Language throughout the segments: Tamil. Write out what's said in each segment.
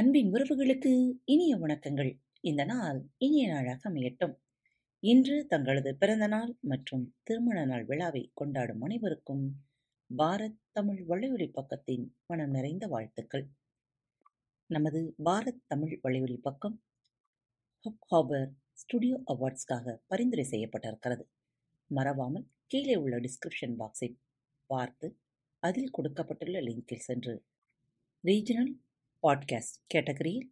அன்பின் உறவுகளுக்கு இனிய வணக்கங்கள். இந்த நாள் இனிய நாளாக அமையட்டும். இன்று தங்களது பிறந்த நாள் மற்றும் திருமண நாள் விழாவை கொண்டாடும் அனைவருக்கும் பாரத் தமிழ் வலையொலி பக்கத்தின் மனம் நிறைந்த வாழ்த்துக்கள். நமது பாரத் தமிழ் வலையொலி பக்கம் ஹப் ஹாபர் ஸ்டுடியோ அவார்ட்ஸ்க்காக பரிந்துரை செய்யப்பட்டிருக்கிறது. மறவாமல் கீழே உள்ள டிஸ்கிரிப்ஷன் பாக்ஸை பார்த்து அதில் கொடுக்கப்பட்டுள்ள லிங்கில் சென்று ரீஜனல் பாட்காஸ்ட் கேட்டகரியில்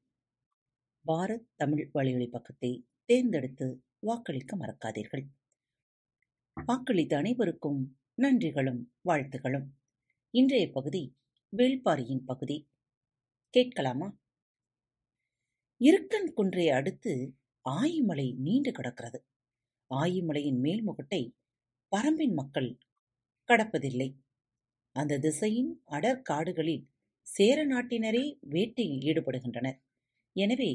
பாரத் தமிழ் வலையொலி பக்கத்தை தேர்ந்தெடுத்து வாக்களிக்க மறக்காதீர்கள். வாக்களித்த அனைவருக்கும் நன்றிகளும் வாழ்த்துகளும். இன்றைய பகுதி வேள்பாரியின் பகுதி. கேட்கலாமா? இருக்கன் குன்றை அடுத்து ஆயிமலை நீண்டு கிடக்கிறது. ஆயிமலையின் மேல்முகட்டை பரம்பின் மக்கள் கடப்பதில்லை. அந்த திசையின் அடர்காடுகளில் சேர நாட்டினரே வேட்டையில் ஈடுபடுகின்றனர். எனவே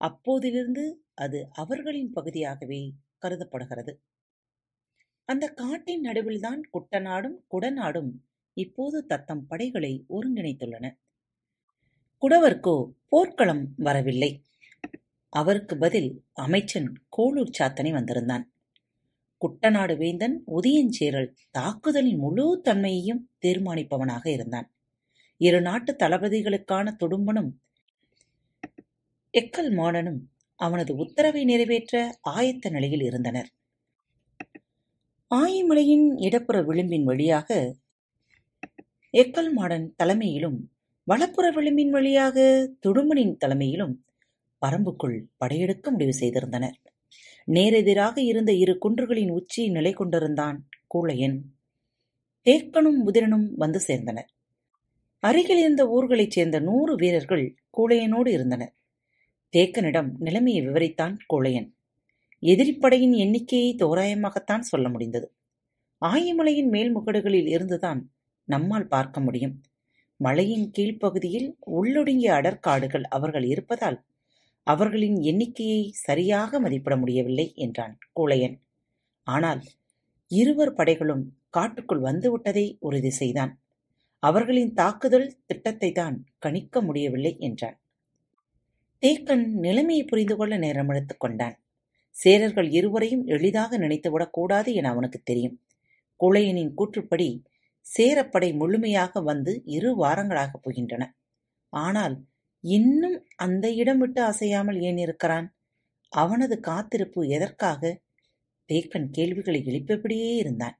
அப்போதிலிருந்து அது அவர்களின் பகுதியாகவே கருதப்படுகிறது. அந்த காட்டின் நடுவில்தான் குட்டநாடும் குடநாடும் இப்போது தத்தம் படைகளை ஒருங்கிணைத்துள்ளன. குடவர்க்கோ போர்க்களம் வரவில்லை. அவருக்கு பதில் அமைச்சன் கோளூர் சாத்தனை வந்திருந்தான். குட்டநாடு வேந்தன் உதயஞ்சேரல் தாக்குதலின் முழு தன்மையையும் தீர்மானிப்பவனாக இருந்தான். இரு நாட்டு தளபதிகளுக்கான துடும்பனும் எக்கல் மாடனும் அவனது உத்தரவை நிறைவேற்ற ஆயத்த நிலையில் இருந்தனர். ஆயிமலையின் இடப்புற விளிம்பின் வழியாக எக்கல் மாடன் தலைமையிலும் வலப்புற விளிம்பின் வழியாக துடும்பனின் தலைமையிலும் பரம்புக்குள் படையெடுக்க முடிவு செய்திருந்தனர். நேரெதிராக இருந்த இரு குன்றுகளின் உச்சியில் நிலை கொண்டிருந்தான் கூழையன். தேக்கனும் உதிரனும் வந்து சேர்ந்தனர். அருகில் இருந்த ஊர்களைச் சேர்ந்த நூறு வீரர்கள் கூழையனோடு இருந்தனர். தேக்கனிடம் நிலைமையை விவரித்தான் கூழையன். எதிரிப்படையின் எண்ணிக்கையை தோராயமாகத்தான் சொல்ல முடிந்தது. ஆயிமலையின் மேல்முகடுகளில் இருந்துதான் நம்மால் பார்க்க முடியும். மலையின் கீழ்ப்பகுதியில் உள்ளொடுங்கிய அடர்காடுகள் அவர்கள் இருப்பதால் அவர்களின் எண்ணிக்கையை சரியாக மதிப்பிட முடியவில்லை என்றான் கூழையன். ஆனால் இருவர் படைகளும் காட்டுக்குள் வந்துவிட்டதை உறுதி செய்தான். அவர்களின் தாக்குதல் திட்டத்தைத்தான் கணிக்க முடியவில்லை என்றான். தேக்கன் நிலைமையை புரிந்து கொள்ள நேரம் எடுத்துக் கொண்டான். சேரர்கள் இருவரையும் எளிதாக நினைத்துவிடக் கூடாது என அவனுக்குத் தெரியும். குழையனின் கூற்றுப்படி சேரப்படை முழுமையாக வந்து இரு வாரங்களாகப் போகின்றன. ஆனால் இன்னும் அந்த இடம் விட்டு அசையாமல் ஏன் இருக்கிறான்? அவனது காத்திருப்பு எதற்காக? தேக்கன் கேள்விகளை எழுப்பியபடியே இருந்தான்.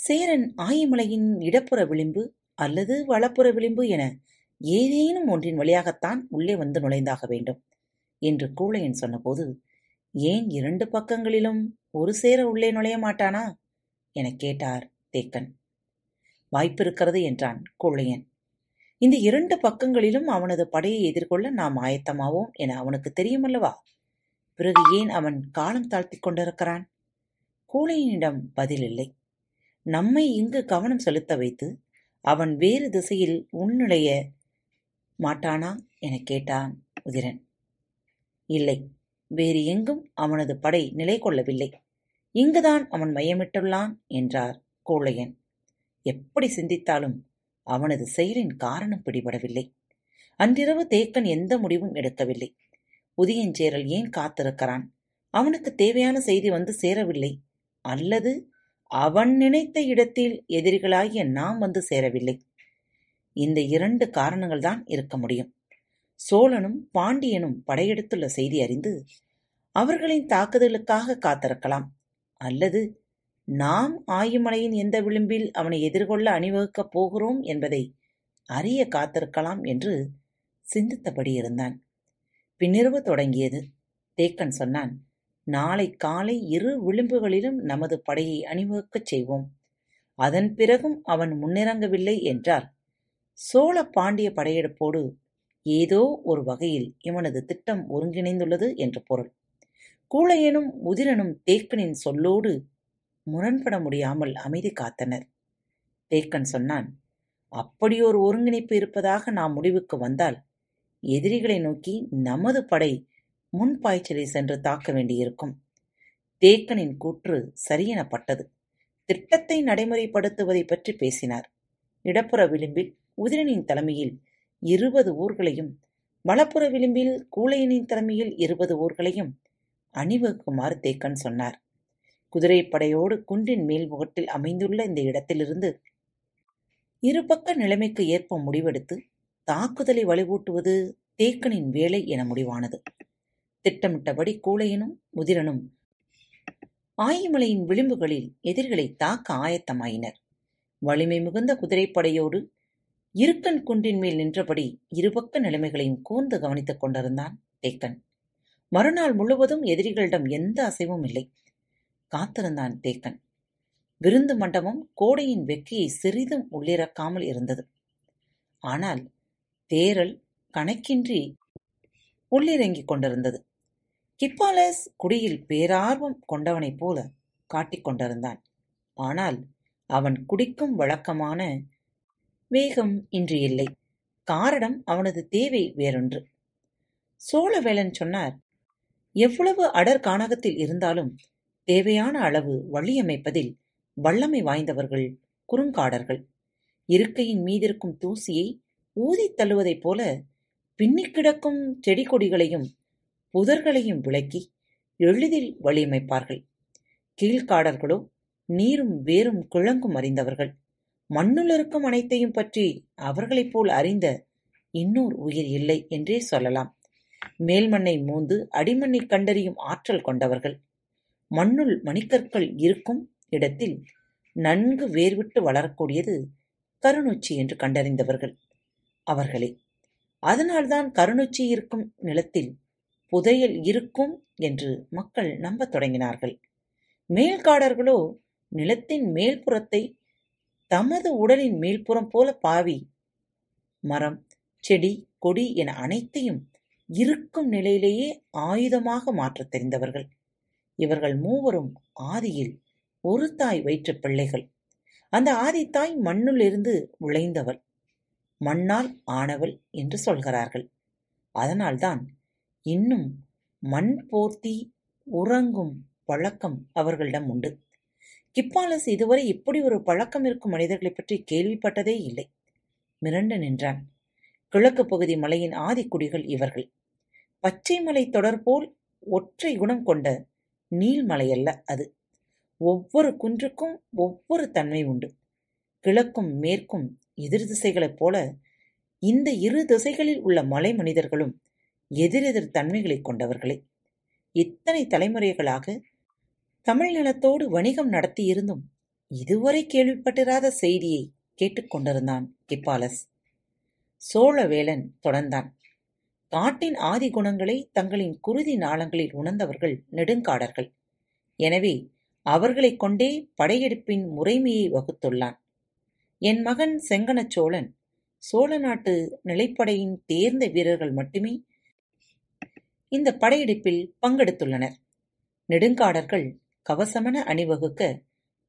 சேரன் ஆயிமலையின் இடப்புற விளிம்பு அல்லது வலப்புற விளிம்பு என ஏதேனும் ஒன்றின் வழியாகத்தான் உள்ளே வந்து நுழைந்தாக வேண்டும் என்று கூழையன் சொன்னபோது, ஏன் இரண்டு பக்கங்களிலும் ஒரு சேர உள்ளே நுழைய மாட்டானா? எனக் கேட்டார் தேக்கன். வாய்ப்பிருக்கிறது என்றான் கூழையன். இந்த இரண்டு பக்கங்களிலும் அவனது படையை எதிர்கொள்ள நாம் ஆயத்தமாவோம் என அவனுக்குத் தெரியுமல்லவா? பிறகு ஏன் அவன் காலம் தாழ்த்திக் கொண்டிருக்கிறான்? கூழையனிடம் பதில் இல்லை. நம்மை இங்கு கவனம் செலுத்த வைத்து அவன் வேறு திசையில் உள்நுழைய மாட்டானா எனக் கேட்டான் உதிரன். இல்லை, வேறு எங்கும் அவனது படை நிலை கொள்ளவில்லை. இங்குதான் அவன் மையமிட்டுள்ளான் என்றார் கோளையன் எப்படி சிந்தித்தாலும் அவனது செயலின் காரணம் பிடிபடவில்லை. அன்றிரவு தேக்கன் எந்த முடிவும் எடுக்கவில்லை. உதியஞ்சேரல் ஏன் காத்திருக்கிறான்? அவனுக்குத் தேவையான செய்தி வந்து சேரவில்லை. அல்லது அவன் நினைத்த இடத்தில் எதிரிகளாகிய நாம் வந்து சேரவில்லை. இந்த இரண்டு காரணங்கள்தான் இருக்க முடியும். சோழனும் பாண்டியனும் படையெடுத்துள்ள செய்தி அறிந்து அவர்களின் தாக்குதலுக்காக காத்திருக்கலாம். அல்லது நாம் ஆயுமலையின் எந்த விளிம்பில் அவனை எதிர்கொள்ள அணிவகுக்கப் போகிறோம் என்பதை அறிய காத்திருக்கலாம் என்று சிந்தித்தபடி இருந்தான். பின்னிரவு தொடங்கியது. தேக்கன் சொன்னான் நாளை காலை இரு விளிம்புகளிலும் நமது படையை அணிவகுக்கச் செய்வோம். அதன் பிறகும் அவன் முன்னிறங்கவில்லை என்றால் சோழ பாண்டிய படையெடுப்போடு ஏதோ ஒரு வகையில் இவனது திட்டம் ஒருங்கிணைந்துள்ளது என்று பொருள். கூழையனும் உதிரனும் தேக்கனின் சொல்லோடு முரண்பட முடியாமல் அமைதி காத்தனர். தேக்கன் சொன்னான் அப்படியொரு ஒருங்கிணைப்பு இருப்பதாக நாம் முடிவுக்கு வந்தால் எதிரிகளை நோக்கி நமது படை முன்பாய்ச்சலை சென்று தாக்க வேண்டியிருக்கும். தேக்கனின் கூற்று சரியெனப்பட்டது. திட்டத்தை நடைமுறைப்படுத்துவதைப் பற்றிப் பேசினார். இடப்புற விளிம்பில் உதிரனின் தலைமையில் இருபது ஊர்களையும் வலப்புற விளிம்பில் கூழையனின் தலைமையில் இருபது ஊர்களையும் அணிவகுக்குமாறு தேக்கன் சொன்னார் குதிரைப்படையோடு குன்றின் மேல் முகட்டில் அமைந்துள்ள இந்த இடத்திலிருந்து இருபக்க நிலைமைக்கு ஏற்ப முடிவெடுத்து தாக்குதலை வலுவூட்டுவது தேக்கனின் வேலை என முடிவானது திட்டமிட்டபடி கூழையனும் முதிரனும் ஆயிமலையின் விளிம்புகளில் எதிரிகளை தாக்க ஆயத்தமாயினர். வலிமை மிகுந்த குதிரைப்படையோடு இருக்கன் குன்றின் மேல் நின்றபடி இருபக்க நிலைமைகளையும் கூர்ந்து கவனித்துக் கொண்டிருந்தான் தேக்கன். மறுநாள் முழுவதும் எதிரிகளிடம் எந்த அசைவும் இல்லை. காத்திருந்தான் தேக்கன். விருந்து மண்டபம் கோடையின் வெக்கையை சிறிதும் உள்ளிறக்காமல் இருந்தது. ஆனால் தேரல் கணக்கின்றி உள்ளிறங்கிக் கொண்டிருந்தது. கிப்பாலஸ் குடியில் பேரார்வம் கொண்டவனைப் போல காட்டிக் கொண்டிருந்தான். ஆனால் அவன் குடிக்கும் வழக்கமான வேகம் இன்று இல்லை. காரணம் அவனது தேவை வேறொன்று. சோழவேளன் சொன்னார் எவ்வளவு அடர் கானகத்தில் இருந்தாலும் தேவையான அளவு வழியமைப்பதில் வல்லமை வாய்ந்தவர்கள் குறுங்காடர்கள். இருக்கையின் மீதிருக்கும் தூசியை ஊதித் தள்ளுவதைப் போல பின்னிக் கிடக்கும் செடி கொடிகளையும் புதர்களையும் விளக்கி எளிதில் வழியமைப்பார்கள் கீழ்காடர்களோ நீரும் வேரும் கிழங்கும் அறிந்தவர்கள். மண்ணுள் இருக்கும் அனைத்தையும் பற்றி அவர்களைப் போல் அறிந்த இன்னொரு உயிர் இல்லை என்றே சொல்லலாம். மேல்மண்ணை மூந்து அடிமண்ணை கண்டறியும் ஆற்றல் கொண்டவர்கள். மண்ணுள் மணிக்கற்கள் இருக்கும் இடத்தில் நன்கு வேர்விட்டு வளரக்கூடியது கருநொச்சி என்று கண்டறிந்தவர்கள். அவர்களே அதனால்தான் கருநொச்சி இருக்கும் நிலத்தில் புதையல் இருக்கும் என்று மக்கள் நம்பத் தொடங்கினார்கள். மேல்காடர்களோ நிலத்தின் மேல்புறத்தை தமது உடலின் மேல்புறம் போல பாவி மரம் செடி கொடி என அனைத்தையும் இருக்கும் நிலையிலேயே ஆயுதமாக மாற்றத் தெரிந்தவர்கள். இவர்கள் மூவரும் ஆதியில் ஒரு தாய் வயிற்றுப் பிள்ளைகள். அந்த ஆதித்தாய் மண்ணிலிருந்து இருந்து விளைந்தவள் மண்ணால் ஆனவள் என்று சொல்கிறார்கள். அதனால்தான் இன்னும் மண் போர்த்தி உறங்கும் பழக்கம் அவர்களிடம் உண்டு. கிப்பாலஸ் இதுவரை இப்படி ஒரு பழக்கம் இருக்கும் மனிதர்களைப் பற்றி கேள்விப்பட்டதே இல்லை. மிரண்டு நின்றான். கிழக்கு பகுதி மலையின் ஆதிக்குடிகள் இவர்கள். பச்சை மலை தொடர்போல் ஒற்றை குணம் கொண்ட நீள்மலையல்ல அது. ஒவ்வொரு குன்றுக்கும் ஒவ்வொரு தன்மை உண்டு. கிழக்கும் மேற்கும் எதிர் திசைகளைப் போல இந்த இரு திசைகளில் உள்ள மலை மனிதர்களும் எதிரெதிர் தன்மைகளைக் கொண்டவர்களே. இத்தனை தலைமுறைகளாக தமிழ் நிலத்தோடு வணிகம் நடத்தியிருந்தும் இதுவரை கேள்விப்பட்டிராத செய்தியை கேட்டுக்கொண்டிருந்தான் கிப்பாலஸ். சோழவேலன் தொடர்ந்தான். காட்டின் ஆதி குணங்களை தங்களின் குருதி நாளங்களில் உணர்ந்தவர்கள் நெடுங்காடர்கள். எனவே அவர்களைக் கொண்டே படையெடுப்பின் முறைமையை வகுத்துள்ளான். என் மகன் செங்கனச்சோழன் சோழ நாட்டு நிலைப்படையின் தேர்ந்த வீரர்கள் மட்டுமே இந்த படையெடுப்பில் பங்கெடுத்துள்ளனர். நெடுங்காடர்கள் கவசமென அணிவகுக்க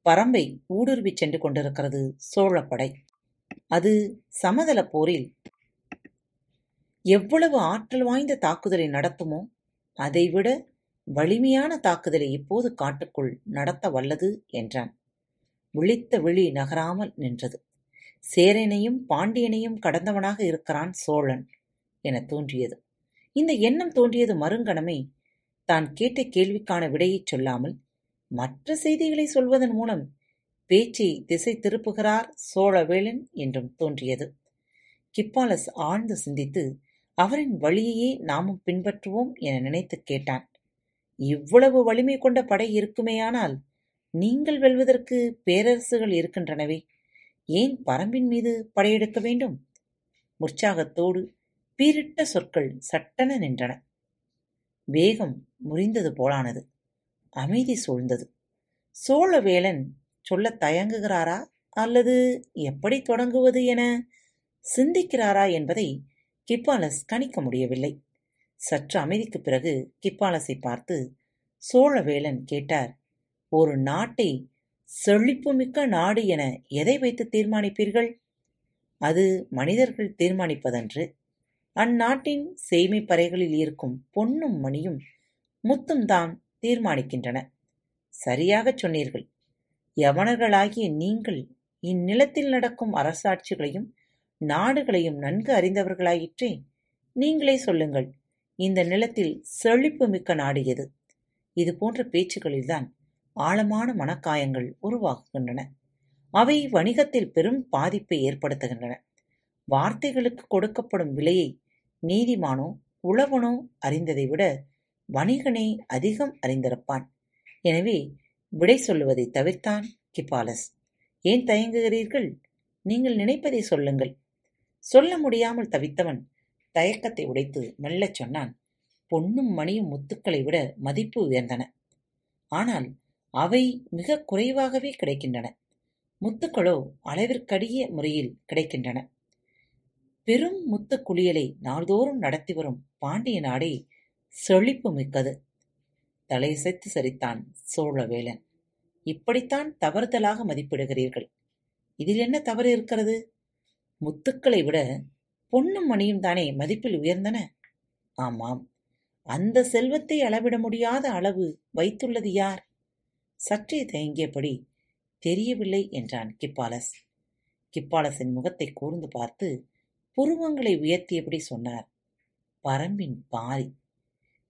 பரம்பை ஊடுருவிச் சென்று கொண்டிருக்கிறது சோழப்படை. அது சமதளப் போரில் எவ்வளவு ஆற்றல் வாய்ந்த தாக்குதலை நடத்துமோ அதைவிட வலிமையான தாக்குதலை இப்போது காட்டுக்குள் நடத்த வல்லது என்றான். விழித்த விழி நகராமல் நின்றது. சேரனையும் பாண்டியனையும் கடந்தவனாக இருக்கிறான் சோழன் என தோன்றியது. இந்த எண்ணம் தோன்றியது மறுங்கணமே. தான் கேட்ட கேள்விக்கான விடையைச் சொல்லாமல் மற்ற செய்திகளை சொல்வதன் மூலம் பேச்சை திசை திருப்புகிறார் சோழவேளன் என்றும் தோன்றியது. கிப்பாலஸ் ஆழ்ந்து சிந்தித்து அவரின் வழியையே நாமும் பின்பற்றுவோம் என நினைத்துக் கேட்டான். இவ்வளவு வலிமை கொண்ட படை இருக்குமேயானால் நீங்கள் வெல்வதற்கு பேரரசுகள் இருக்கின்றனவே. ஏன் பரம்பின் மீது படையெடுக்க வேண்டும்? உற்சாகத்தோடு பீரிட்ட சொற்கள் சட்டென நின்றன. வேகம் முறிந்தது போலானது. அமைதி சூழ்ந்தது. சோழவேளன் சொல்லத் தயங்குகிறாரா அல்லது எப்படி தொடங்குவது என சிந்திக்கிறாரா என்பதை கிப்பாலஸ் கணிக்க முடியவில்லை. சற்று அமைதிக்குப் பிறகு கிப்பாலஸை பார்த்து சோழவேளன் கேட்டார் ஒரு நாட்டை செழிப்புமிக்க நாடு என எதை வைத்து தீர்மானிப்பீர்கள்? அது மனிதர்கள் தீர்மானிப்பதன்று. அந்நாட்டின் சேமிப்பறைகளில் இருக்கும் பொன்னும் மணியும் முத்தும் தான் தீர்மானிக்கின்றன. சரியாகச் சொன்னீர்கள். யவனர்களாகிய நீங்கள் இந்நிலத்தில் நடக்கும் அரசாட்சிகளையும் நாடுகளையும் நன்கு அறிந்தவர்களாயிற்றே நீங்களே சொல்லுங்கள் இந்த நிலத்தில் செழிப்பு மிக்க நாடு எது? இது போன்ற பேச்சுக்களில்தான் ஆழமான மனக்காயங்கள் உருவாகுகின்றன. அவை வணிகத்தில் பெரும் பாதிப்பை ஏற்படுத்துகின்றன. வார்த்தைகளுக்கு கொடுக்கப்படும் விலையை நீதிமானோ உழவனோ அறிந்ததை விட வணிகனே அதிகம் அறிந்திருப்பான். எனவே விடை சொல்லுவதை தவிர்த்தான் கிபாலஸ். ஏன் தயங்குகிறீர்கள்? நீங்கள் நினைப்பதை சொல்லுங்கள். சொல்ல முடியாமல் தவித்தவன் தயக்கத்தை உடைத்து மெல்லச் சொன்னான். பொன்னும் மணியும் முத்துக்களை விட மதிப்பு உயர்ந்தன. ஆனால் அவை மிக குறைவாகவே கிடைக்கின்றன. முத்துக்களோ அளவிற்கடிய முறையில் கிடைக்கின்றன. பெரும் முத்து குளியலை நாள்தோறும் நடத்தி வரும் பாண்டிய நாடே செழிப்பு மிக்கது. தலையசைத்து சரித்தான் சோழவேலன் இப்படித்தான் தவறுதலாக மதிப்பிடுகிறீர்கள். இதில் என்ன தவறு இருக்கிறது? முத்துக்களை விட பொன்னும் மணியும் தானே மதிப்பில் உயர்ந்தன? ஆமாம். அந்த செல்வத்தை அளவிட முடியாத அளவு வைத்துள்ளது யார்? சற்றே தயங்கியபடி தெரியவில்லை என்றான் கிப்பாலஸ். கிப்பாலஸின் முகத்தை கூர்ந்து பார்த்து புருவங்களை உயர்த்தியபடி சொன்னார்? பரம்பின் பாரி.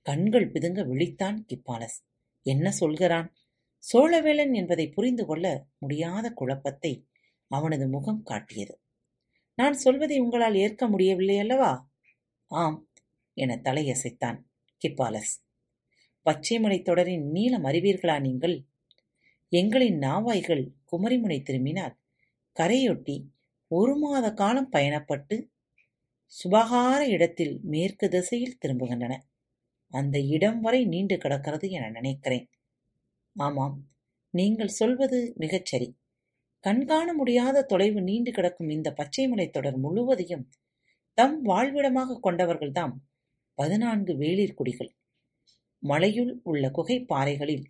கண்கள் பிதுங்க விழித்தான் கிப்பாலஸ். என்ன சொல்கிறான்? சோழவேளன் என்பதை புரிந்து கொள்ள முடியாத குழப்பத்தை அவனது முகம் காட்டியது. நான் சொல்வதை உங்களால் ஏற்க முடியவில்லை அல்லவா? ஆம் என தலையசைத்தான் கிப்பாலஸ். பச்சைமலை தொடரின் நீளம் அறிவீர்களா நீங்கள்? எங்களின் நாவாய்கள் குமரிமுனை திரும்பினால் கரையொட்டி ஒரு மாத காலம் பயணப்பட்டு சுபகார இடத்தில் மேற்கு திசையில் திரும்புகின்றன. அந்த இடம் வரை நீண்டு கிடக்கிறது என நினைக்கிறேன். ஆமாம் நீங்கள் சொல்வது மிகச் சரி. கண்காண முடியாத தொலைவு நீண்டு கிடக்கும் இந்த பச்சைமலை தொடர் முழுவதையும் தம் வாழ்விடமாக கொண்டவர்கள்தாம். பதினான்கு வேளிர் குடிகள். மலையுள் உள்ள குகைப்பாறைகளில்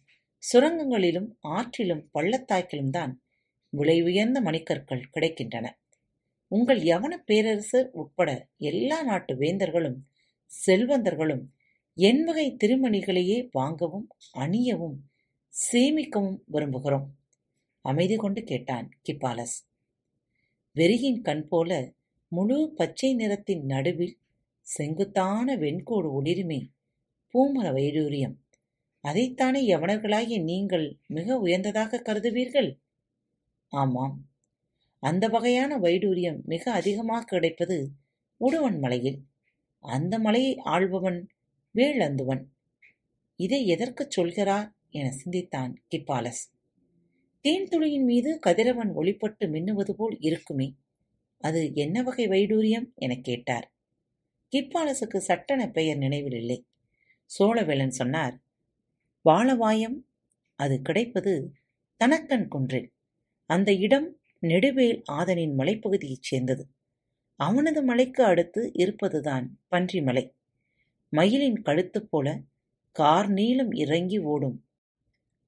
சுரங்கங்களிலும் ஆற்றிலும் பள்ளத்தாக்கிலும் தான் விலை உயர்ந்த மணிக்கற்கள் கிடைக்கின்றன. உங்கள் யவன பேரரசர் உட்பட எல்லா நாட்டு வேந்தர்களும் செல்வந்தர்களும் என்வகை திருமணிகளையே வாங்கவும் அணியவும் சேமிக்கவும் விரும்புகிறோம் அமைதி கொண்டு கேட்டான் கிப்பாலஸ். வெறியின் கண் போல முழு பச்சை நிறத்தின் நடுவில் செங்குத்தான வெண்கோடு ஒளிருமே பூமர வைடூரியம். அதைத்தானே யவனர்களாகிய நீங்கள் மிக உயர்ந்ததாக கருதுவீர்கள்? ஆமாம். அந்த வகையான வைடூரியம் மிக அதிகமாக கிடைப்பது உடுவன் மலையில். அந்த மலையை ஆள்பவன் வேளந்துவன் இதை எதற்குச் சொல்கிறார் என சிந்தித்தான் கிப்பாலஸ். தேன்துளியின் மீது கதிரவன் ஒளிப்பட்டு மின்னுவது போல் இருக்குமே அது என்ன வகை வைடூரியம் எனக் கேட்டார். கிப்பாலசுக்கு சட்டென பெயர் நினைவில் இல்லை. சோழவேளன் சொன்னார் வாழவாயம் அது கிடைப்பது தனக்கன் குன்றில். அந்த இடம் நெடுவேல் ஆதனின் மலைப்பகுதியைச் சேர்ந்தது. அவனது மலைக்கு அடுத்து இருப்பதுதான் பன்றிமலை. மயிலின் கழுத்து போல கார் நீளம் இறங்கி ஓடும்.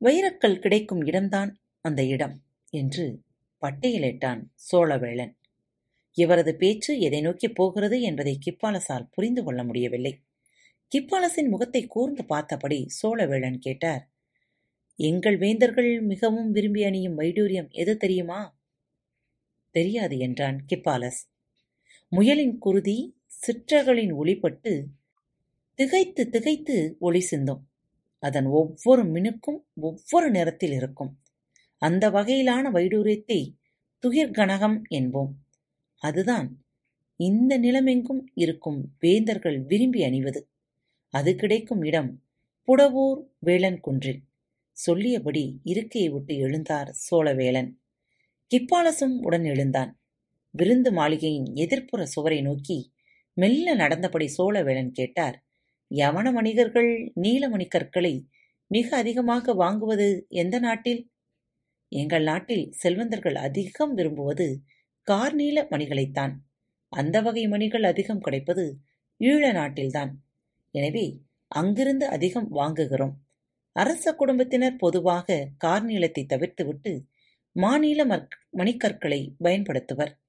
வைரக்கல் கிடைக்கும் இடம்தான் அந்த இடம் என்று பட்டியலிட்டான் சோழவேளன். இவரது பேச்சு எதை நோக்கி போகிறது என்பதை கிப்பாலசால் புரிந்து கொள்ள முடியவில்லை. கிப்பாலசின் முகத்தை கூர்ந்து பார்த்தபடி சோழவேளன் கேட்டார் எங்கள் வேந்தர்கள் மிகவும் விரும்பி அணியும் வைடூரியம் எது தெரியுமா? தெரியாது என்றான் கிப்பாலஸ். முயலின் குருதி சிற்றகளின் ஒளிப்பட்டு திகைத்து திகைத்து ஒளி சிந்தும். அதன் ஒவ்வொரு மினுக்கும் ஒவ்வொரு நிறத்தில் இருக்கும். அந்த வகையிலான வைடூரியத்தை துகிர்கனகம் என்போம். அதுதான் இந்த நிலமெங்கும் இருக்கும் வேந்தர்கள் விரும்பி அணிவது. அது கிடைக்கும் இடம் புடவூர் வேளன் குன்றில் சொல்லியபடி இருக்கையை விட்டு எழுந்தார் சோழவேளன் கிப்பாலசும் உடன் எழுந்தான். விருந்து மாளிகையின் எதிர்ப்புற சுவரை நோக்கி மெல்ல நடந்தபடி சோழவேளன் கேட்டார் யவன வணிகர்கள் நீலமணி கற்களை மிக அதிகமாக வாங்குவது எந்த நாட்டில்? எங்கள் நாட்டில் செல்வந்தர்கள் அதிகம் விரும்புவது கார்நீல மணிகளைத்தான். அந்த வகை மணிகள் அதிகம் கிடைப்பது ஈழ நாட்டில்தான். எனவே அங்கிருந்து அதிகம் வாங்குகிறோம். அரச குடும்பத்தினர் பொதுவாக கார்நீளத்தை தவிர்த்துவிட்டு மாநில மணிக்கற்களை பயன்படுத்துவர்.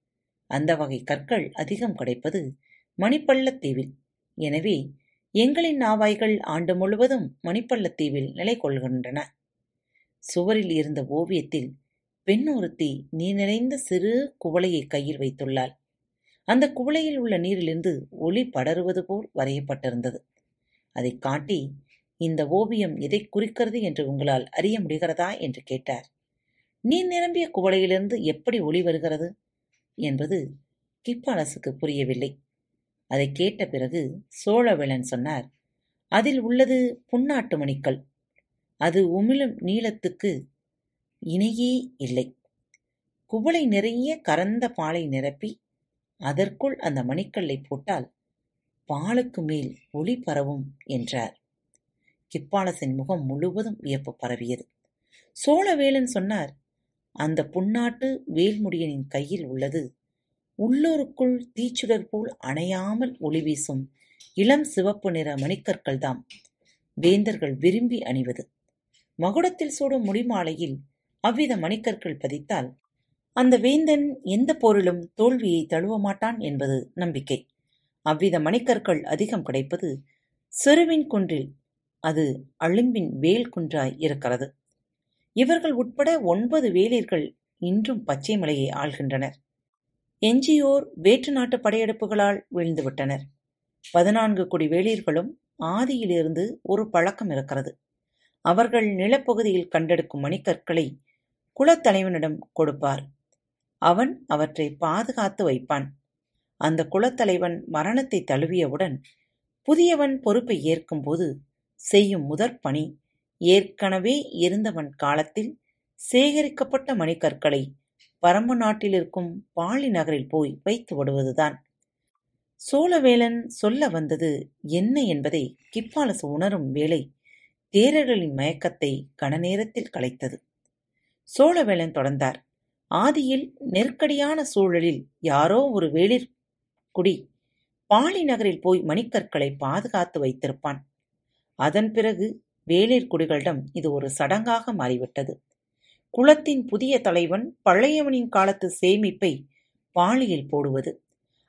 அந்த வகை கற்கள் அதிகம் கிடைப்பது மணிப்பள்ளத்தீவில். எனவே எங்களின் நாவாய்கள் ஆண்டு முழுவதும் மணிப்பள்ளத்தீவில் நிலை கொள்கின்றன சுவரில் இருந்த ஓவியத்தில் பெண் ஒருத்தி நீர் நிறைந்த சிறு குவளையை கையில் வைத்துள்ளாள். அந்த குவளையில் உள்ள நீரிலிருந்து ஒளி படருவது போல் வரையப்பட்டிருந்தது. அதைக் காட்டி இந்த ஓவியம் எதை குறிக்கிறது என்று உங்களால் அறிய முடிகிறதா? என்று கேட்டார். நீர் நிரம்பிய குவளையிலிருந்து எப்படி ஒளி வருகிறது? என்பது கிப்பாலசுக்கு புரியவில்லை. அதை கேட்ட பிறகு சோழவேளன் சொன்னார் அதில் உள்ளது புன்னாட்டு மணிக்கல் அது உமிழும் நீளத்துக்கு இணையே இல்லை. குவளை நிறைய கறந்த பாலை நிரப்பி அதற்குள் அந்த மணிக்கல்லை போட்டால் பாலுக்கு மேல் ஒளி பரவும் என்றார். கிப்பாலசின் முகம் முழுவதும் வியப்பு பரவியது. சோழவேலன் சொன்னார் அந்த புன்னாட்டு வேல்முடியனின் கையில் உள்ளது. உள்ளூருக்குள் தீச்சுடர் போல் அணையாமல் ஒளி வீசும் இளம் சிவப்பு நிற மணிக்கற்கள்தாம் வேந்தர்கள் விரும்பி அணிவது. மகுடத்தில் சூடும் முடிமாலையில் அவ்வித மணிக்கற்கள் பதித்தால் அந்த வேந்தன் எந்த போரிலும் தோல்வியை தழுவ மாட்டான் என்பது நம்பிக்கை. அவ்வித மணிக்கற்கள் அதிகம் கிடைப்பது சிறுவின் குன்றில் அது அழும்பின் வேல் குன்றாய் இருக்கிறது. இவர்கள் உட்பட ஒன்பது வேலிர்கள் இன்றும் பச்சை மலையை ஆள்கின்றனர். எஞ்சியோர் வேற்று நாட்டு படையெடுப்புகளால் வீழ்ந்துவிட்டனர். பதினான்கு குடி வேளிர்களும் ஆதியிலிருந்து ஒரு பழக்கம் இருக்கிறது. அவர்கள் நிலப்பகுதியில் கண்டெடுக்கும் மணிக்கற்களை குலத்தலைவனிடம் கொடுப்பார். அவன் அவற்றை பாதுகாத்து வைப்பான். அந்த குலத்தலைவன் மரணத்தை தழுவியவுடன் புதியவன் பொறுப்பை ஏற்கும்போது செய்யும் முதற் பணி ஏற்கனவே இருந்தவன் காலத்தில் சேகரிக்கப்பட்ட மணிக்கற்களை பரம்பு நாட்டிலிருக்கும் பாலி நகரில் போய் வைத்து விடுவதுதான் சோழவேளன் சொல்ல வந்தது என்ன என்பதை கிப்பாலசு உணரும் வேளை தேரர்களின் மயக்கத்தை கணநேரத்தில் கலைத்தது. சோழவேளன் தொடர்ந்தார். ஆதியில் நெருக்கடியான சூழலில் யாரோ ஒரு வேளிர் குடி பாலி நகரில் போய் மணிக்கற்களை பாதுகாத்து வைத்திருப்பான். அதன் பிறகு வேளிர் குடிகளிடம் இது ஒரு சடங்காக மாறிவிட்டது. குலத்தின் புதிய தலைவன் பழையவனின் காலத்து சேமிப்பை பாளியில் போடுவது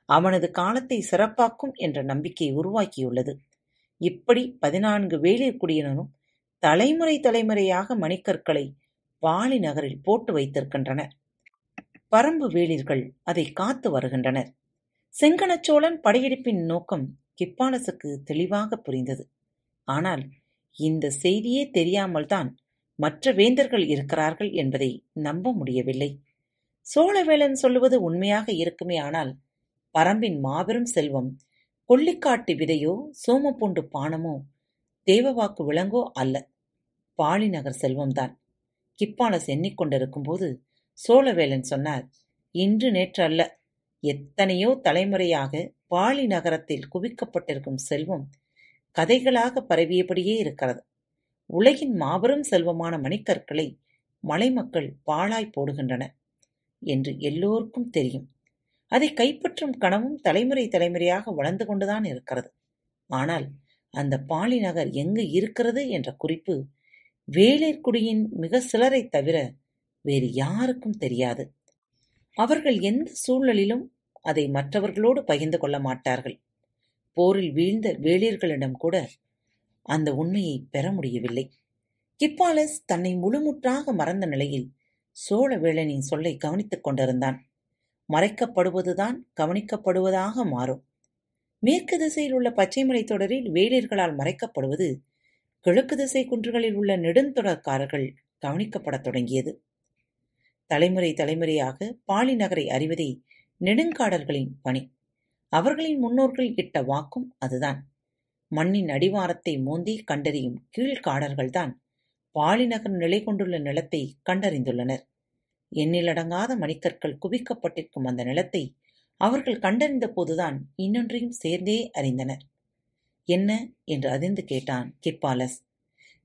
அவனது காலத்தை சிறப்பாக்கும் என்ற நம்பிக்கை உருவாக்கியுள்ளது. இப்படி பதினான்கு வேளிர் குடியினரும் தலைமுறை தலைமுறையாக மணிக்கற்களை வாளி நகரில் போட்டு வைத்திருக்கின்றனர். பரம்பு வேளிர்கள் அதை காத்து வருகின்றனர். செங்கணச்சோழன் படையெடுப்பின் நோக்கம் கிப்பாலசுக்கு தெளிவாக புரிந்தது. ஆனால் இந்த செய்தியே தெரியாமல்தான் மற்ற வேந்தர்கள் இருக்கிறார்கள் என்பதை நம்ப முடியவில்லை. சோழவேளன் சொல்லுவது உண்மையாக இருக்குமே ஆனால் பரம்பின் மாபெரும் செல்வம் கொல்லிக்காட்டு விதையோ சோமப்பூண்டு பானமோ தேவவாக்கு விலங்கோ அல்ல. பாலிநகர் செல்வம்தான். கிப்பானஸ் எண்ணிக்கொண்டிருக்கும் போது சோழவேலன் சொன்னார் இன்று நேற்று அல்ல எத்தனையோ தலைமுறையாக பாலி நகரத்தில் குவிக்கப்பட்டிருக்கும் செல்வம் கதைகளாக பரவியபடியே இருக்கிறது. உலகின் மாபெரும் செல்வமான மணிக்கற்களை மலைமக்கள் பாழாய் போடுகின்றனர் என்று எல்லோருக்கும் தெரியும். அதை கைப்பற்றும் கனவும் தலைமுறை தலைமுறையாக வளர்ந்து கொண்டுதான் இருக்கிறது. ஆனால் அந்த பாலி நகர் எங்கு இருக்கிறது என்ற குறிப்பு வேளிர்குடியின் மிக சிலரை தவிர வேறு யாருக்கும் தெரியாது. அவர்கள் எந்த சூழலிலும் அதை மற்றவர்களோடு பகிர்ந்து கொள்ள மாட்டார்கள். போரில் வீழ்ந்த வேளிர்களிடம் கூட அந்த உண்மையை பெற முடியவில்லை. கிப்பாலஸ் தன்னை முழுமுற்றாக மறந்த நிலையில் சோழவேளனின் சொல்லை கவனித்துக் கொண்டிருந்தான். மறைக்கப்படுவதுதான் கவனிக்கப்படுவதாக மாறும். மேற்கு திசையில் உள்ள பச்சைமலை தொடரில் வேளிர்களால் மறைக்கப்படுவது கிழக்கு திசை குன்றுகளில் உள்ள நெடுந்தொடர்காரர்கள் கவனிக்கப்படத் தொடங்கியது. தலைமுறை தலைமுறையாக பாலி நகரை அறிவதே நெடுங்காடர்களின் பணி. அவர்களின் முன்னோர்கள் இட்ட வாக்கும் அதுதான். மண்ணின் அடிவாரத்தை மோந்தி கண்டறியும் கீழ்காடர்கள்தான் பாலிநகர் நிலை கொண்டுள்ள நிலத்தை கண்டறிந்துள்ளனர். எண்ணிலடங்காத மணிக்கற்கள் குவிக்கப்பட்டிருக்கும் அந்த நிலத்தை அவர்கள் கண்டறிந்த போதுதான் இன்னொன்றையும் சேர்ந்தே அறிந்தனர். என்ன? என்று அதிர்ந்து கேட்டான் கிப்பாலஸ்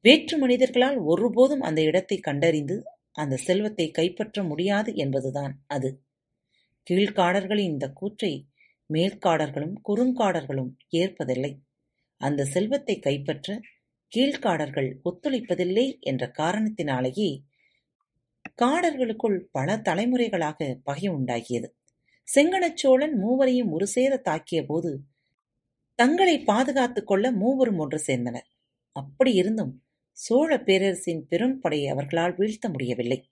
வேற்று மனிதர்களால் ஒருபோதும் அந்த இடத்தை கண்டறிந்து அந்த செல்வத்தை கைப்பற்ற முடியாது என்பதுதான் அது. கீழ்காடர்களின் இந்த கூற்றை மேல்காடர்களும் குறுங்காடர்களும் ஏற்பதில்லை. அந்த செல்வத்தை கைப்பற்ற கீழ்காடர்கள் ஒத்துழைப்பதில்லை என்ற காரணத்தினாலேயே காடர்களுக்குள் பல தலைமுறைகளாக பகை உண்டாகியது. செங்கணச்சோழன் மூவரையும் ஒரு சேர தாக்கிய போது தங்களை பாதுகாத்துக் கொள்ள மூவரும் ஒன்று சேர்ந்தனர். அப்படியிருந்தும் சோழப் சோழ பேரரசின் பெரும் படையை அவர்களால் வீழ்த்த முடியவில்லை.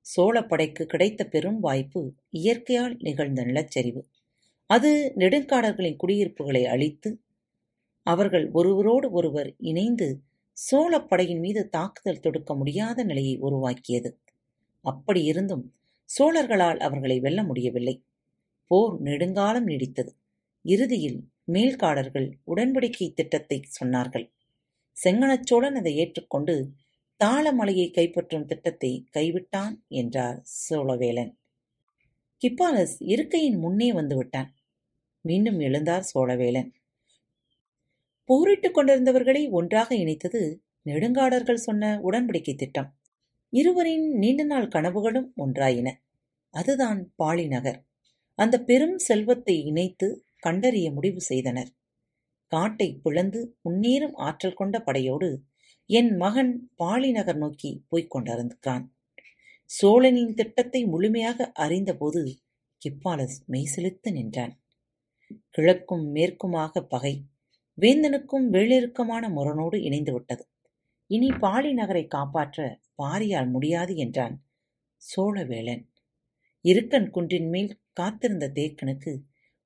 சோழப் படைக்கு கிடைத்த பெரும் வாய்ப்பு இயற்கையால் நிகழ்ந்த நிலச்சரிவு. அது நெடுங்காடர்களின் குடியிருப்புகளை அழித்து அவர்கள் ஒருவரோடு ஒருவர் இணைந்து சோழப் படையின் மீது தாக்குதல் தொடுக்க முடியாத நிலையை உருவாக்கியது. அப்படியிருந்தும் சோழர்களால் அவர்களை வெல்ல முடியவில்லை. போர் நெடுங்காலம் நீடித்தது. இறுதியில் மேல்காடர்கள் உடன்படிக்கை திட்டத்தை சொன்னார்கள். செங்கனச்சோழன் அதை ஏற்றுக்கொண்டு தாளமலையை கைப்பற்றும் திட்டத்தை கைவிட்டான் என்றார் சோழவேலன். கிப்பாலஸ் இருக்கையின் முன்னே வந்துவிட்டான் மீண்டும் எழுந்தார் சோழவேளன் போரிட்டுக் கொண்டிருந்தவர்களை ஒன்றாக இணைத்தது நெடுங்காடர்கள் சொன்ன உடன்படிக்கை திட்டம். இருவரின் நீண்ட நாள் கனவுகளும் ஒன்றாயின. அதுதான் பாலிநகர் அந்த பெரும் செல்வத்தை இணைத்து கண்டறிய முடிவு செய்தனர். காட்டை பிளந்து முன்னேறும் ஆற்றல் கொண்ட படையோடு என் மகன் பாலிநகர் நோக்கி போய்க் கொண்டிருந்தான். சோழனின் திட்டத்தை முழுமையாக அறிந்தபோது கிப்பாலஸ் மெய்சிலித்து நின்றான். கிழக்கும் மேற்குமாக பகை. வேந்தனுக்கும் வேளிருக்கமான முரணோடு இணைந்துவிட்டது இனி பாலி நகரை காப்பாற்ற பாரியால் முடியாது என்றான் சோழவேளன். இருக்கன் குன்றின் மேல் காத்திருந்த தேக்கனுக்கு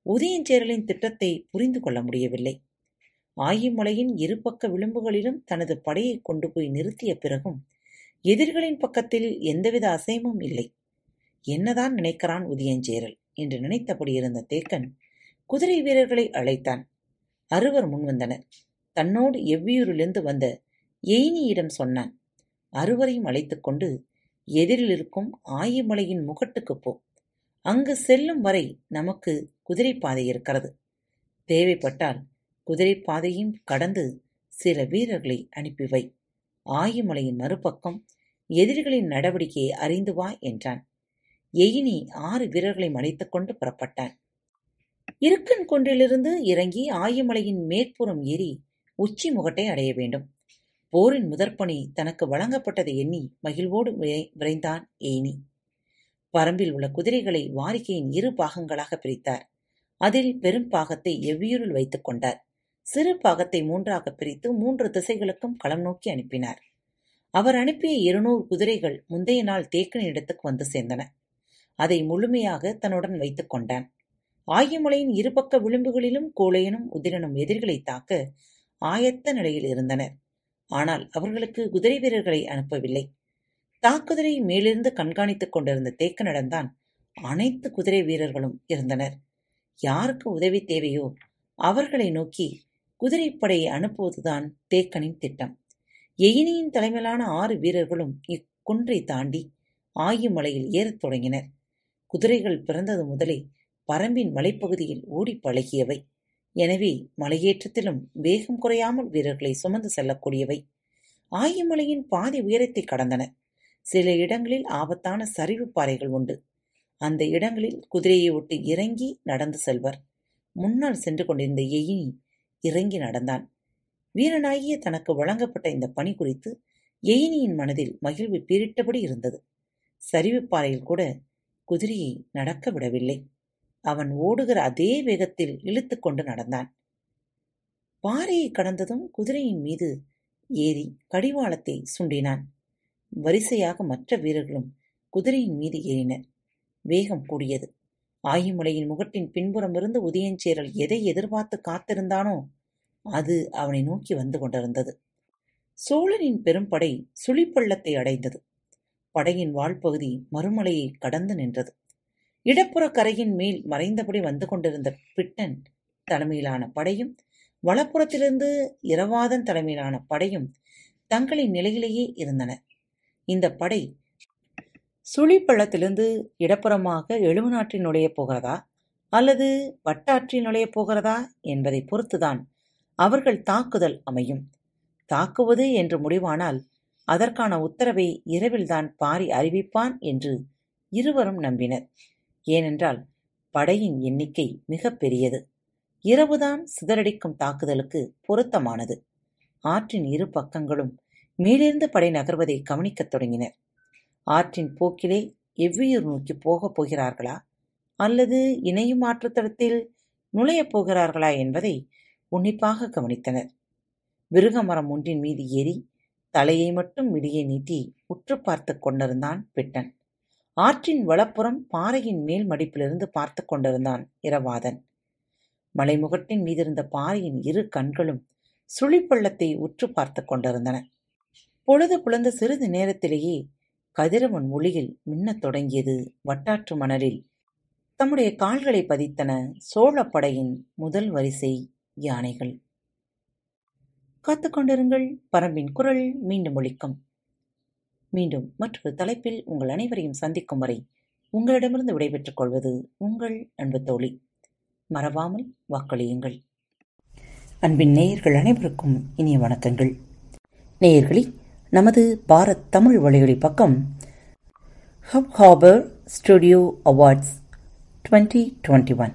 உதயஞ்சேரலின் திட்டத்தை புரிந்து கொள்ள முடியவில்லை. ஆயிமலையின் இருபக்க விளிம்புகளிலும் தனது படையை கொண்டு போய் நிறுத்திய பிறகும் எதிரிகளின் பக்கத்தில் எந்தவித அசைவும் இல்லை. என்னதான் நினைக்கிறான் உதயஞ்சேரல் என்று நினைத்தபடி இருந்த தேக்கன் குதிரை வீரர்களை அழைத்தான். அறுவர் முன்வந்தனர் தன்னோடு எவ்வியூரிலிருந்து வந்த எய்னியிடம் சொன்னான் அறுவரையும் அழைத்துக்கொண்டு எதிரில் இருக்கும் ஆயிமலையின் முகட்டுக்குப் போ. அங்கு செல்லும் வரை நமக்கு குதிரைப்பாதை இருக்கிறது. தேவைப்பட்டால் குதிரைப்பாதையும் கடந்து சில வீரர்களை அனுப்பி வை. ஆயிமலையின் மறுபக்கம் எதிரிகளின் நடவடிக்கையை அறிந்து வா என்றான். எயினி ஆறு வீரர்களையும் அழைத்துக்கொண்டு புறப்பட்டான். இருக்கன் குன்றிலிருந்து இறங்கி ஆயமலையின் மேற்புறம் ஏறி உச்சி முகட்டை அடைய வேண்டும். போரின் முதற்பணி தனக்கு வழங்கப்பட்டதை எண்ணி மகிழ்வோடு விரைந்தான் ஏனி பரம்பில் உள்ள குதிரைகளை வாரிக்கையின் இரு பாகங்களாக பிரித்தார். அதில் பெரும் பாகத்தை எவ்வியூரில் வைத்துக் கொண்டார். சிறு பாகத்தை மூன்றாக பிரித்து மூன்று திசைகளுக்கும் களம் நோக்கி அனுப்பினார். அவர் அனுப்பிய இருநூறு குதிரைகள் முந்தைய நாள் தேக்கனிடத்துக்கு வந்து சேர்ந்தன. அதை முழுமையாக தன்னுடன் வைத்துக் கொண்டான். ஆயமலையின் இருபக்க விளிம்புகளிலும் கோழையனும் உதிரனும் எதிரிகளை தாக்க ஆயத்த நிலையில் இருந்தனர். ஆனால் அவர்களுக்கு குதிரை வீரர்களை அனுப்பவில்லை. தாக்குதலை மேலிருந்து கண்காணித்துக் கொண்டிருந்த தேக்கனிடம்தான் அனைத்து குதிரை வீரர்களும் இருந்தனர். யாருக்கு உதவி தேவையோ அவர்களை நோக்கி குதிரைப்படையை அனுப்புவதுதான் தேக்கனின் திட்டம். எயினியின் தலைமையிலான ஆறு வீரர்களும் இக்குன்றை தாண்டி ஆயுமலையில் ஏறத் தொடங்கினர். குதிரைகள் பிறந்தது முதலே பரம்பின் மலைப்பகுதியில் ஓடி பழகியவை. எனவே மலையேற்றத்திலும் வேகம் குறையாமல் வீரர்களை சுமந்து செல்லக்கூடியவை. ஆயமலையின் பாதி உயரத்தை கடந்தன. சில இடங்களில் ஆபத்தான சரிவு பாறைகள் உண்டு. அந்த இடங்களில் குதிரையை விட்டு இறங்கி நடந்து செல்வர். முன்னால் சென்று கொண்டிருந்த எயினி இறங்கி நடந்தான். வீரனாகிய தனக்கு வழங்கப்பட்ட இந்த பணி குறித்து எயினியின் மனதில் மகிழ்வு பீரிட்டபடி இருந்தது. சரிவுப்பாறையில் கூட குதிரையை நடக்க விடவில்லை. அவன் ஓடுகிற அதே வேகத்தில் இழுத்துக்கொண்டு நடந்தான். பாறையை கடந்ததும் குதிரையின் மீது ஏறி கடிவாளத்தை சுண்டினான். வரிசையாக மற்ற வீரர்களும் குதிரையின் மீது ஏறினர். வேகம் கூடியது. ஆயுமலையின் முகட்டின் பின்புறமிருந்து உதயஞ்சேரல் எதை எதிர்பார்த்து காத்திருந்தானோ அது அவனை நோக்கி வந்து கொண்டிருந்தது. சோழனின் பெரும்படை சுழிப்பள்ளத்தை அடைந்தது. படையின் வால்பகுதி மறுமலையை கடந்து நின்றது. இடப்புற கரையின் மேல் மறைந்தபடி வந்து கொண்டிருந்த பிட்டன் தலைமையிலான படையும் வலப்புறத்திலிருந்து இரவாதன் தலைமையிலான படையும் தங்களின் நிலையிலேயே இருந்தன. இந்த படை சுழிப்பள்ளத்திலிருந்து இடப்புறமாக எழுமநாற்றில் நுழையப் போகிறதா அல்லது வட்டாற்றில் நுழையப் போகிறதா என்பதை பொறுத்துதான் அவர்கள் தாக்குதல் அமையும். தாக்குவது என்று முடிவானால் அதற்கான உத்தரவை இரவில்தான் பாரி அறிவிப்பான் என்று இருவரும் நம்பினர். ஏனென்றால் படையின் எண்ணிக்கை மிகப் பெரியது. இரவுதான் சிதறடிக்கும் தாக்குதலுக்கு பொருத்தமானது. ஆற்றின் இரு பக்கங்களும் மேலிருந்து படை நகர்வதை கவனிக்கத் தொடங்கினர். ஆற்றின் போக்கிலே எவ்வியூர் நோக்கி போகப் போகிறார்களா? அல்லது இணையும் ஆற்றுத்தடத்தில் நுழையப் போகிறார்களா என்பதை உன்னிப்பாக கவனித்தனர். விருகமரம் ஒன்றின் மீது ஏறி தலையை மட்டும் வெளியே நீட்டி உற்று பார்த்து கொண்டிருந்தான் பிட்டன். ஆற்றின் வலப்புறம் பாறையின் மேல் மடிப்பிலிருந்து பார்த்து கொண்டிருந்தான் இரவாதன். மலைமுகட்டின் மீதிருந்த பாறையின் இரு கண்களும் சுழிப்பள்ளத்தை உற்று பார்த்து கொண்டிருந்தன. பொழுது புலந்த சிறிது நேரத்திலேயே கதிரவன் ஒளியில் மின்னத் தொடங்கியது வட்டாற்று மணலில். தம்முடைய கால்களை பதித்தன சோழப்படையின் முதல் வரிசை யானைகள். காத்துக்கொண்டிருங்கள் பரம்பின் குரல் மீண்டும் ஒழிக்கும் மீண்டும் மற்றொரு தலைப்பில் உங்கள் அனைவரையும் சந்திக்கும் வரை உங்களிடமிருந்து விடைபெற்றுக் கொள்வது உங்கள் அன்பு தோழி. மறவாமல் வாக்களியுங்கள். அன்பின் நேயர்கள் அனைவருக்கும் இனிய வணக்கங்கள். நேயர்களே நமது பாரத் தமிழ் வழியொலி பக்கம் Hubhopper studio awards twenty twenty one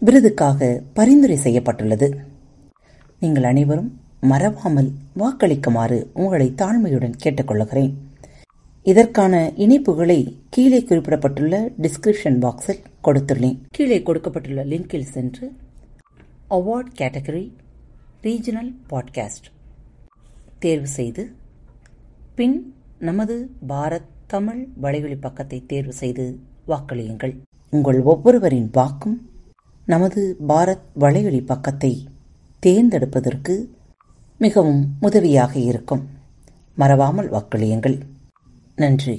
விருதுக்காக பரிந்துரை செய்யப்பட்டுள்ளது. நீங்கள் அனைவரும் மறவாமல் வாக்களிக்குமாறு உங்களை தாழ்மையுடன் கேட்டுக்கொள்கிறேன். இதற்கான இணைப்புகளை கீழே குறிப்பிடப்பட்டுள்ள டிஸ்கிரிப்ஷன் பாக்ஸில் கொடுத்துள்ளேன். கீழே கொடுக்கப்பட்டுள்ள லிங்கில் சென்று அவார்ட் கேட்டகரி ரீஜனல் பாட்காஸ்ட் தேர்வு செய்து பின் நமது பாரத் தமிழ் வலைவழி பக்கத்தை தேர்வு செய்து வாக்களியுங்கள். உங்கள் ஒவ்வொருவரின் வாக்கும் நமது பாரத் வலைவழி பக்கத்தை தேர்ந்தெடுப்பதற்கு மிகவும் உதவியாக இருக்கும். மறவாமல் வாக்களியுங்கள். நன்றி